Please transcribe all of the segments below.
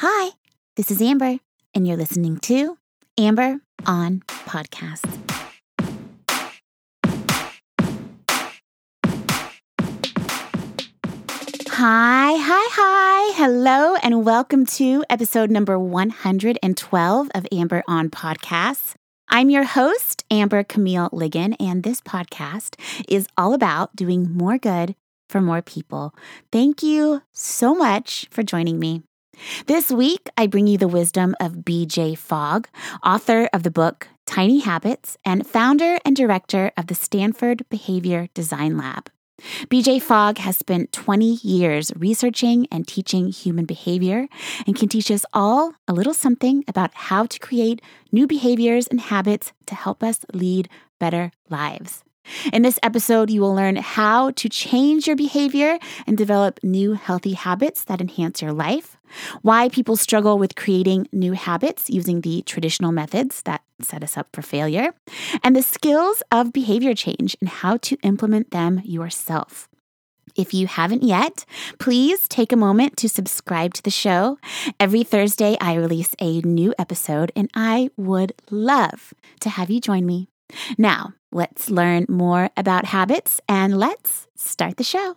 Hi, this is Amber, and you're listening to Amber on Podcast. Hi, hi, hi. Hello, and welcome to episode number 112 of Amber on Podcasts. I'm your host, Amber Camille Ligon, and this podcast is all about doing more good for more people. Thank you so much for joining me. This week, I bring you the wisdom of BJ Fogg, author of the book Tiny Habits and founder and director of the Stanford Behavior Design Lab. BJ Fogg has spent 20 years researching and teaching human behavior and can teach us all a little something about how to create new behaviors and habits to help us lead better lives. In this episode, you will learn how to change your behavior and develop new healthy habits that enhance your life, why people struggle with creating new habits using the traditional methods that set us up for failure, and the skills of behavior change and how to implement them yourself. If you haven't yet, please take a moment to subscribe to the show. Every Thursday, I release a new episode, and I would love to have you join me. Now, let's learn more about habits and let's start the show.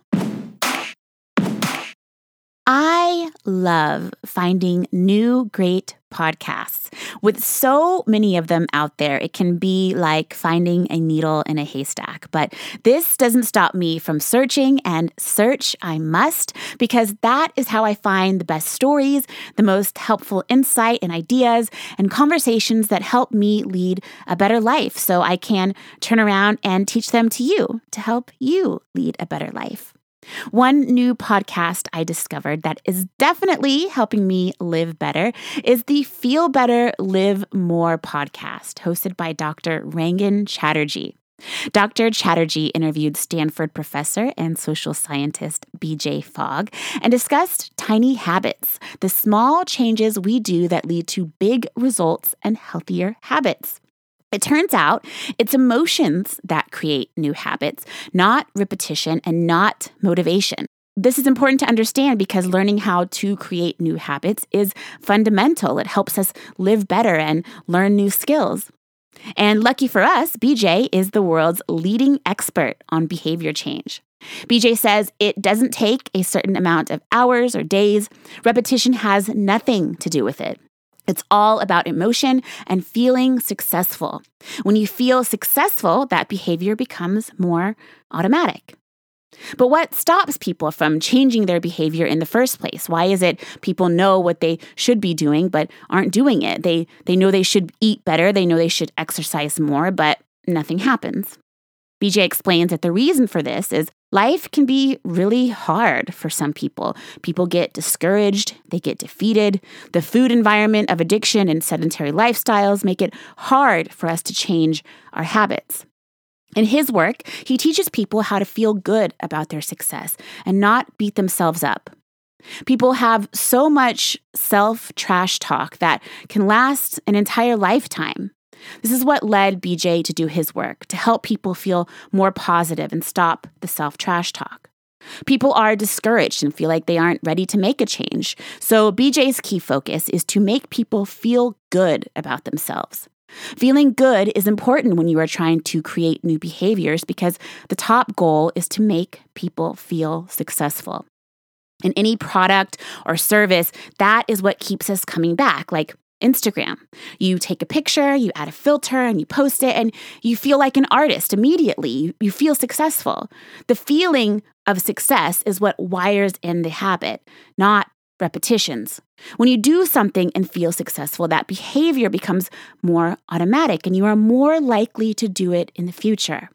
I love finding new great podcasts. With so many of them out there, it can be like finding a needle in a haystack. But this doesn't stop me from searching, and search I must, because that is how I find the best stories, the most helpful insight and ideas, and conversations that help me lead a better life so I can turn around and teach them to you to help you lead a better life. One new podcast I discovered that is definitely helping me live better is the Feel Better, Live More podcast, hosted by Dr. Rangan Chatterjee. Dr. Chatterjee interviewed Stanford professor and social scientist BJ Fogg and discussed tiny habits, the small changes we do that lead to big results and healthier habits. It turns out it's emotions that create new habits, not repetition and not motivation. This is important to understand because learning how to create new habits is fundamental. It helps us live better and learn new skills. And lucky for us, BJ is the world's leading expert on behavior change. BJ says it doesn't take a certain amount of hours or days. Repetition has nothing to do with it. It's all about emotion and feeling successful. When you feel successful, that behavior becomes more automatic. But what stops people from changing their behavior in the first place? Why is it people know what they should be doing but aren't doing it? They they know they should eat better, they know they should exercise more, but nothing happens. BJ explains that the reason for this is life can be really hard for some people. People get discouraged, they get defeated. The food environment of addiction and sedentary lifestyles make it hard for us to change our habits. In his work, he teaches people how to feel good about their success and not beat themselves up. People have so much self trash talk that can last an entire lifetime. This is what led BJ to do his work, to help people feel more positive and stop the self trash talk. People are discouraged and feel like they aren't ready to make a change. So, BJ's key focus is to make people feel good about themselves. Feeling good is important when you are trying to create new behaviors because the top goal is to make people feel successful. In any product or service, that is what keeps us coming back. Like Instagram. You take a picture, you add a filter, and you post it, and you feel like an artist immediately. You feel successful. The feeling of success is what wires in the habit, not repetitions. When you do something and feel successful, that behavior becomes more automatic, and you are more likely to do it in the future.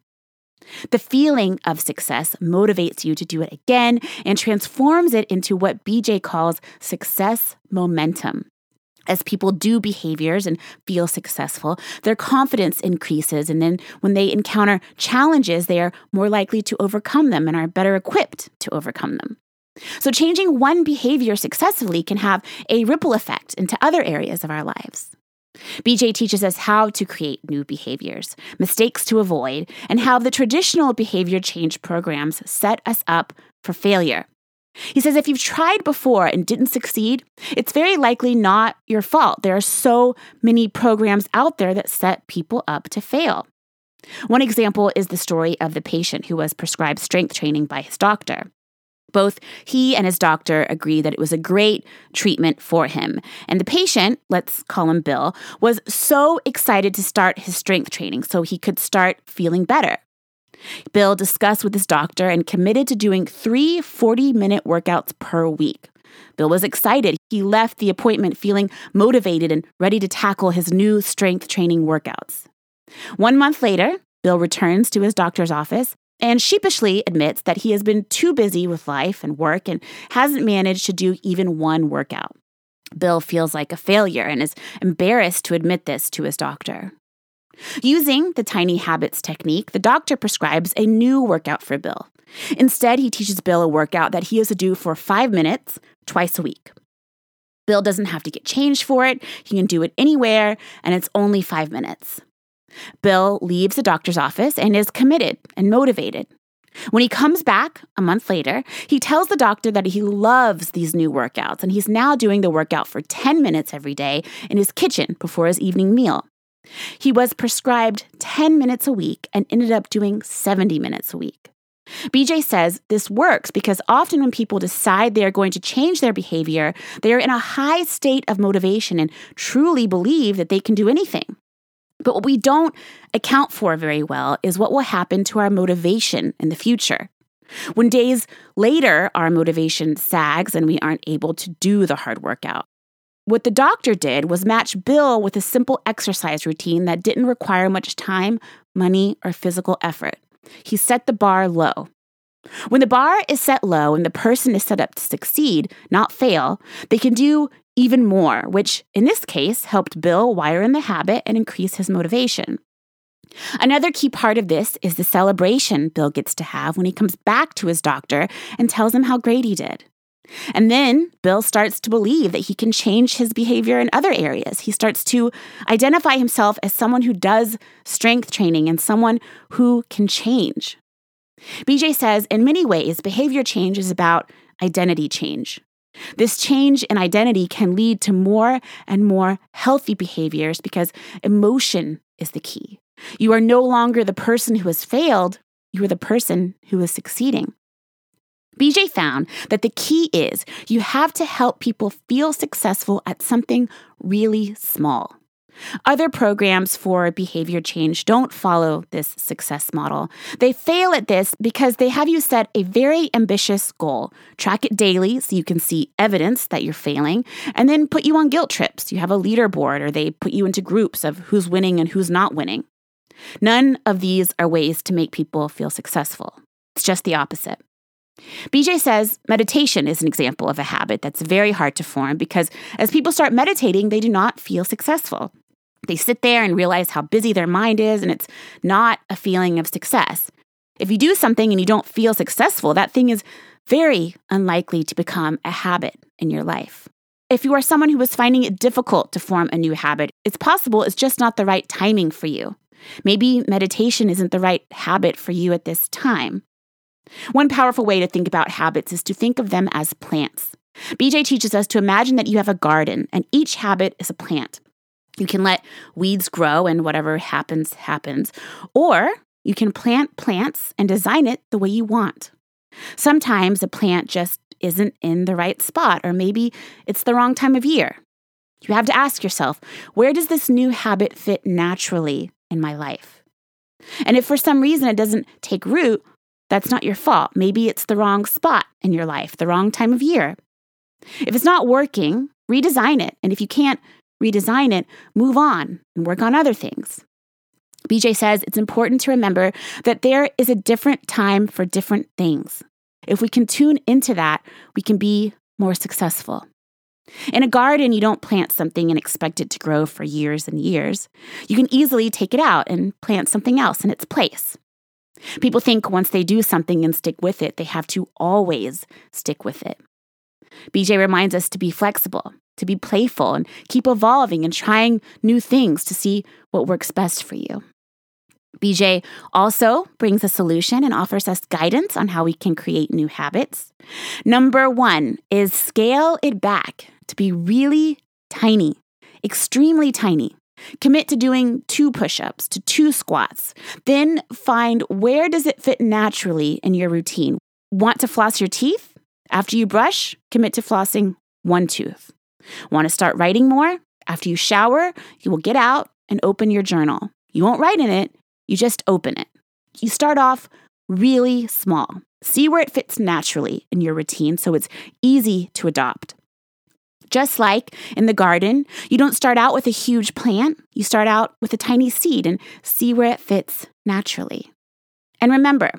The feeling of success motivates you to do it again and transforms it into what BJ calls success momentum. As people do behaviors and feel successful, their confidence increases. And then when they encounter challenges, they are more likely to overcome them and are better equipped to overcome them. So, changing one behavior successfully can have a ripple effect into other areas of our lives. BJ teaches us how to create new behaviors, mistakes to avoid, and how the traditional behavior change programs set us up for failure. He says if you've tried before and didn't succeed, it's very likely not your fault. There are so many programs out there that set people up to fail. One example is the story of the patient who was prescribed strength training by his doctor. Both he and his doctor agreed that it was a great treatment for him. And the patient, let's call him Bill, was so excited to start his strength training so he could start feeling better. Bill discussed with his doctor and committed to doing three 40 minute workouts per week. Bill was excited. He left the appointment feeling motivated and ready to tackle his new strength training workouts. One month later, Bill returns to his doctor's office and sheepishly admits that he has been too busy with life and work and hasn't managed to do even one workout. Bill feels like a failure and is embarrassed to admit this to his doctor. Using the tiny habits technique, the doctor prescribes a new workout for Bill. Instead, he teaches Bill a workout that he is to do for five minutes twice a week. Bill doesn't have to get changed for it, he can do it anywhere, and it's only five minutes. Bill leaves the doctor's office and is committed and motivated. When he comes back a month later, he tells the doctor that he loves these new workouts and he's now doing the workout for 10 minutes every day in his kitchen before his evening meal. He was prescribed 10 minutes a week and ended up doing 70 minutes a week. BJ says this works because often when people decide they are going to change their behavior, they are in a high state of motivation and truly believe that they can do anything. But what we don't account for very well is what will happen to our motivation in the future. When days later our motivation sags and we aren't able to do the hard workout. What the doctor did was match Bill with a simple exercise routine that didn't require much time, money, or physical effort. He set the bar low. When the bar is set low and the person is set up to succeed, not fail, they can do even more, which in this case helped Bill wire in the habit and increase his motivation. Another key part of this is the celebration Bill gets to have when he comes back to his doctor and tells him how great he did. And then Bill starts to believe that he can change his behavior in other areas. He starts to identify himself as someone who does strength training and someone who can change. BJ says, in many ways, behavior change is about identity change. This change in identity can lead to more and more healthy behaviors because emotion is the key. You are no longer the person who has failed, you are the person who is succeeding. BJ found that the key is you have to help people feel successful at something really small. Other programs for behavior change don't follow this success model. They fail at this because they have you set a very ambitious goal, track it daily so you can see evidence that you're failing, and then put you on guilt trips. You have a leaderboard or they put you into groups of who's winning and who's not winning. None of these are ways to make people feel successful. It's just the opposite. BJ says meditation is an example of a habit that's very hard to form because as people start meditating, they do not feel successful. They sit there and realize how busy their mind is, and it's not a feeling of success. If you do something and you don't feel successful, that thing is very unlikely to become a habit in your life. If you are someone who is finding it difficult to form a new habit, it's possible it's just not the right timing for you. Maybe meditation isn't the right habit for you at this time. One powerful way to think about habits is to think of them as plants. BJ teaches us to imagine that you have a garden and each habit is a plant. You can let weeds grow and whatever happens, happens. Or you can plant plants and design it the way you want. Sometimes a plant just isn't in the right spot, or maybe it's the wrong time of year. You have to ask yourself where does this new habit fit naturally in my life? And if for some reason it doesn't take root, that's not your fault. Maybe it's the wrong spot in your life, the wrong time of year. If it's not working, redesign it. And if you can't redesign it, move on and work on other things. BJ says it's important to remember that there is a different time for different things. If we can tune into that, we can be more successful. In a garden, you don't plant something and expect it to grow for years and years. You can easily take it out and plant something else in its place. People think once they do something and stick with it, they have to always stick with it. BJ reminds us to be flexible, to be playful, and keep evolving and trying new things to see what works best for you. BJ also brings a solution and offers us guidance on how we can create new habits. Number one is scale it back to be really tiny, extremely tiny. Commit to doing two push-ups to two squats. Then find where does it fit naturally in your routine. Want to floss your teeth? After you brush, commit to flossing one tooth. Want to start writing more? After you shower, you will get out and open your journal. You won't write in it, you just open it. You start off really small. See where it fits naturally in your routine so it's easy to adopt. Just like in the garden, you don't start out with a huge plant, you start out with a tiny seed and see where it fits naturally. And remember,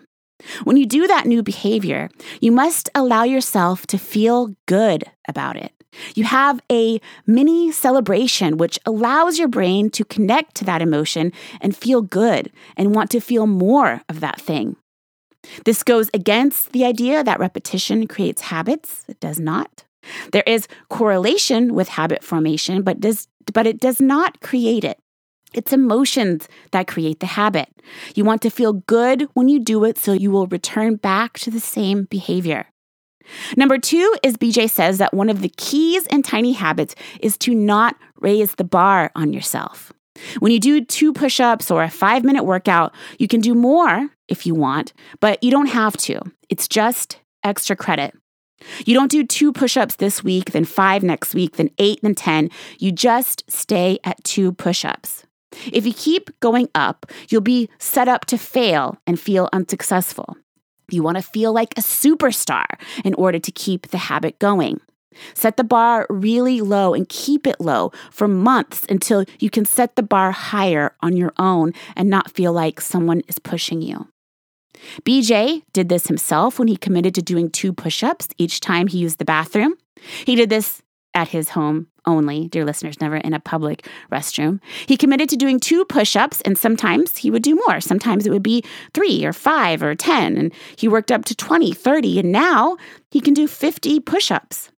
when you do that new behavior, you must allow yourself to feel good about it. You have a mini celebration, which allows your brain to connect to that emotion and feel good and want to feel more of that thing. This goes against the idea that repetition creates habits. It does not. There is correlation with habit formation, but, does, but it does not create it. It's emotions that create the habit. You want to feel good when you do it, so you will return back to the same behavior. Number two is BJ says that one of the keys in tiny habits is to not raise the bar on yourself. When you do two push ups or a five minute workout, you can do more if you want, but you don't have to. It's just extra credit. You don't do two push ups this week, then five next week, then eight, then 10. You just stay at two push ups. If you keep going up, you'll be set up to fail and feel unsuccessful. You want to feel like a superstar in order to keep the habit going. Set the bar really low and keep it low for months until you can set the bar higher on your own and not feel like someone is pushing you. BJ did this himself when he committed to doing two push ups each time he used the bathroom. He did this at his home only, dear listeners, never in a public restroom. He committed to doing two push ups, and sometimes he would do more. Sometimes it would be three or five or 10, and he worked up to 20, 30, and now he can do 50 push ups.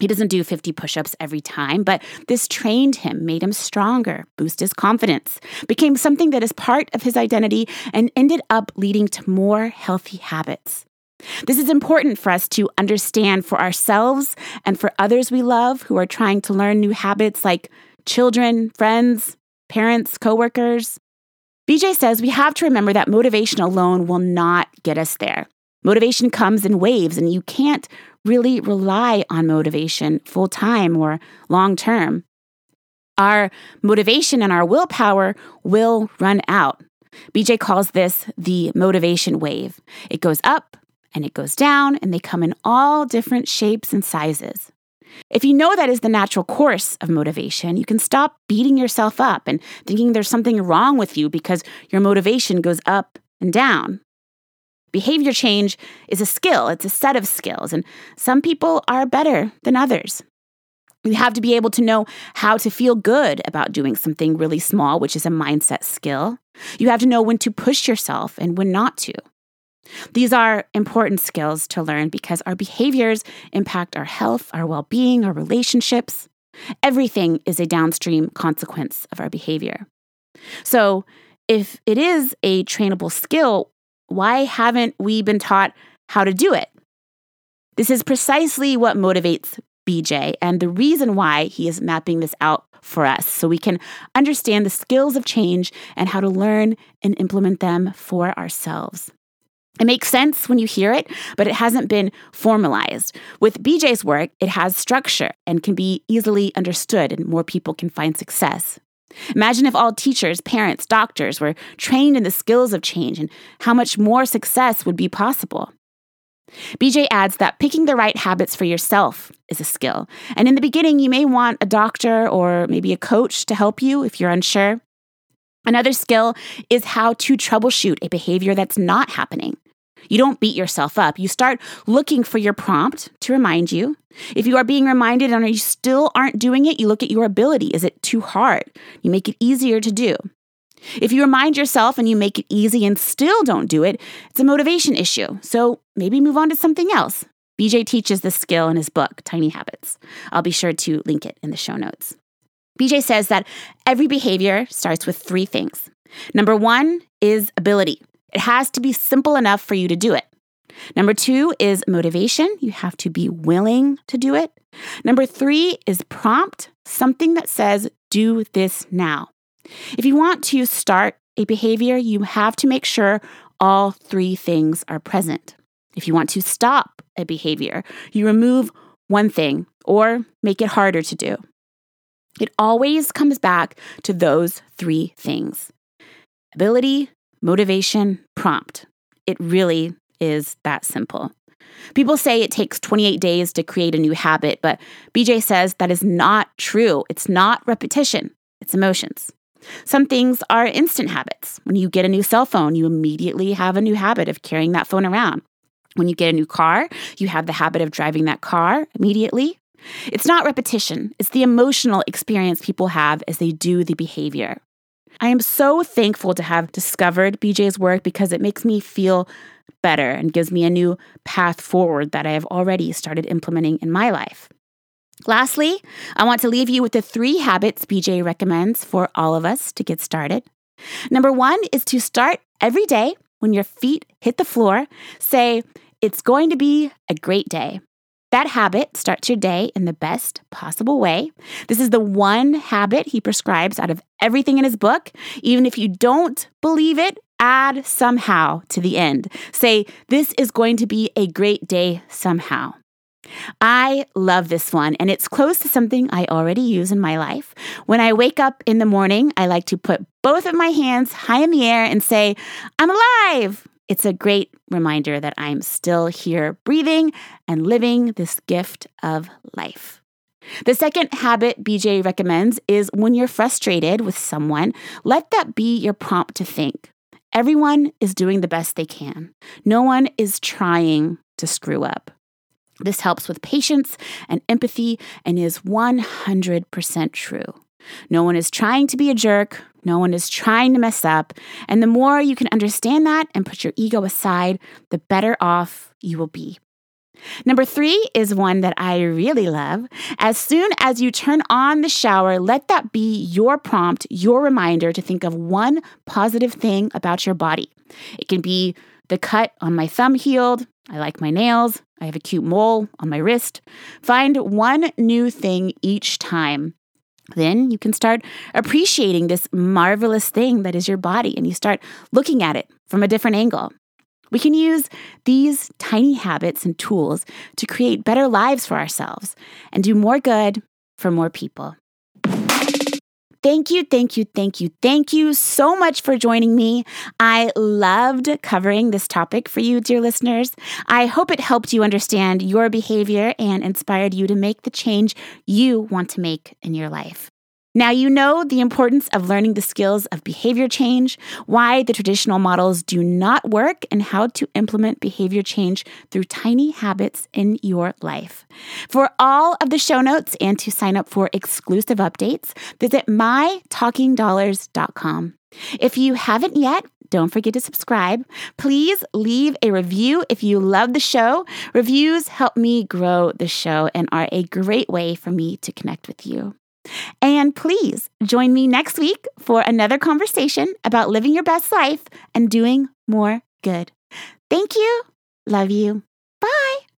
He doesn't do 50 push ups every time, but this trained him, made him stronger, boosted his confidence, became something that is part of his identity, and ended up leading to more healthy habits. This is important for us to understand for ourselves and for others we love who are trying to learn new habits like children, friends, parents, coworkers. BJ says we have to remember that motivation alone will not get us there. Motivation comes in waves, and you can't really rely on motivation full time or long term. Our motivation and our willpower will run out. BJ calls this the motivation wave. It goes up and it goes down, and they come in all different shapes and sizes. If you know that is the natural course of motivation, you can stop beating yourself up and thinking there's something wrong with you because your motivation goes up and down. Behavior change is a skill, it's a set of skills, and some people are better than others. You have to be able to know how to feel good about doing something really small, which is a mindset skill. You have to know when to push yourself and when not to. These are important skills to learn because our behaviors impact our health, our well being, our relationships. Everything is a downstream consequence of our behavior. So, if it is a trainable skill, why haven't we been taught how to do it? This is precisely what motivates BJ and the reason why he is mapping this out for us so we can understand the skills of change and how to learn and implement them for ourselves. It makes sense when you hear it, but it hasn't been formalized. With BJ's work, it has structure and can be easily understood, and more people can find success. Imagine if all teachers, parents, doctors were trained in the skills of change and how much more success would be possible. BJ adds that picking the right habits for yourself is a skill. And in the beginning, you may want a doctor or maybe a coach to help you if you're unsure. Another skill is how to troubleshoot a behavior that's not happening. You don't beat yourself up. You start looking for your prompt to remind you. If you are being reminded and you still aren't doing it, you look at your ability. Is it too hard? You make it easier to do. If you remind yourself and you make it easy and still don't do it, it's a motivation issue. So maybe move on to something else. BJ teaches this skill in his book, Tiny Habits. I'll be sure to link it in the show notes. BJ says that every behavior starts with three things Number one is ability. It has to be simple enough for you to do it. Number two is motivation. You have to be willing to do it. Number three is prompt, something that says, do this now. If you want to start a behavior, you have to make sure all three things are present. If you want to stop a behavior, you remove one thing or make it harder to do. It always comes back to those three things ability, motivation, prompt. It really is that simple. People say it takes 28 days to create a new habit, but BJ says that is not true. It's not repetition, it's emotions. Some things are instant habits. When you get a new cell phone, you immediately have a new habit of carrying that phone around. When you get a new car, you have the habit of driving that car immediately. It's not repetition, it's the emotional experience people have as they do the behavior. I am so thankful to have discovered BJ's work because it makes me feel better and gives me a new path forward that I have already started implementing in my life. Lastly, I want to leave you with the three habits BJ recommends for all of us to get started. Number one is to start every day when your feet hit the floor, say, It's going to be a great day. That habit starts your day in the best possible way. This is the one habit he prescribes out of everything in his book. Even if you don't believe it, add somehow to the end. Say, This is going to be a great day somehow. I love this one, and it's close to something I already use in my life. When I wake up in the morning, I like to put both of my hands high in the air and say, I'm alive. It's a great reminder that I'm still here breathing and living this gift of life. The second habit BJ recommends is when you're frustrated with someone, let that be your prompt to think. Everyone is doing the best they can. No one is trying to screw up. This helps with patience and empathy and is 100% true. No one is trying to be a jerk. No one is trying to mess up. And the more you can understand that and put your ego aside, the better off you will be. Number three is one that I really love. As soon as you turn on the shower, let that be your prompt, your reminder to think of one positive thing about your body. It can be the cut on my thumb healed. I like my nails. I have a cute mole on my wrist. Find one new thing each time. Then you can start appreciating this marvelous thing that is your body and you start looking at it from a different angle. We can use these tiny habits and tools to create better lives for ourselves and do more good for more people. Thank you, thank you, thank you, thank you so much for joining me. I loved covering this topic for you, dear listeners. I hope it helped you understand your behavior and inspired you to make the change you want to make in your life. Now, you know the importance of learning the skills of behavior change, why the traditional models do not work, and how to implement behavior change through tiny habits in your life. For all of the show notes and to sign up for exclusive updates, visit mytalkingdollars.com. If you haven't yet, don't forget to subscribe. Please leave a review if you love the show. Reviews help me grow the show and are a great way for me to connect with you. And please join me next week for another conversation about living your best life and doing more good. Thank you. Love you. Bye.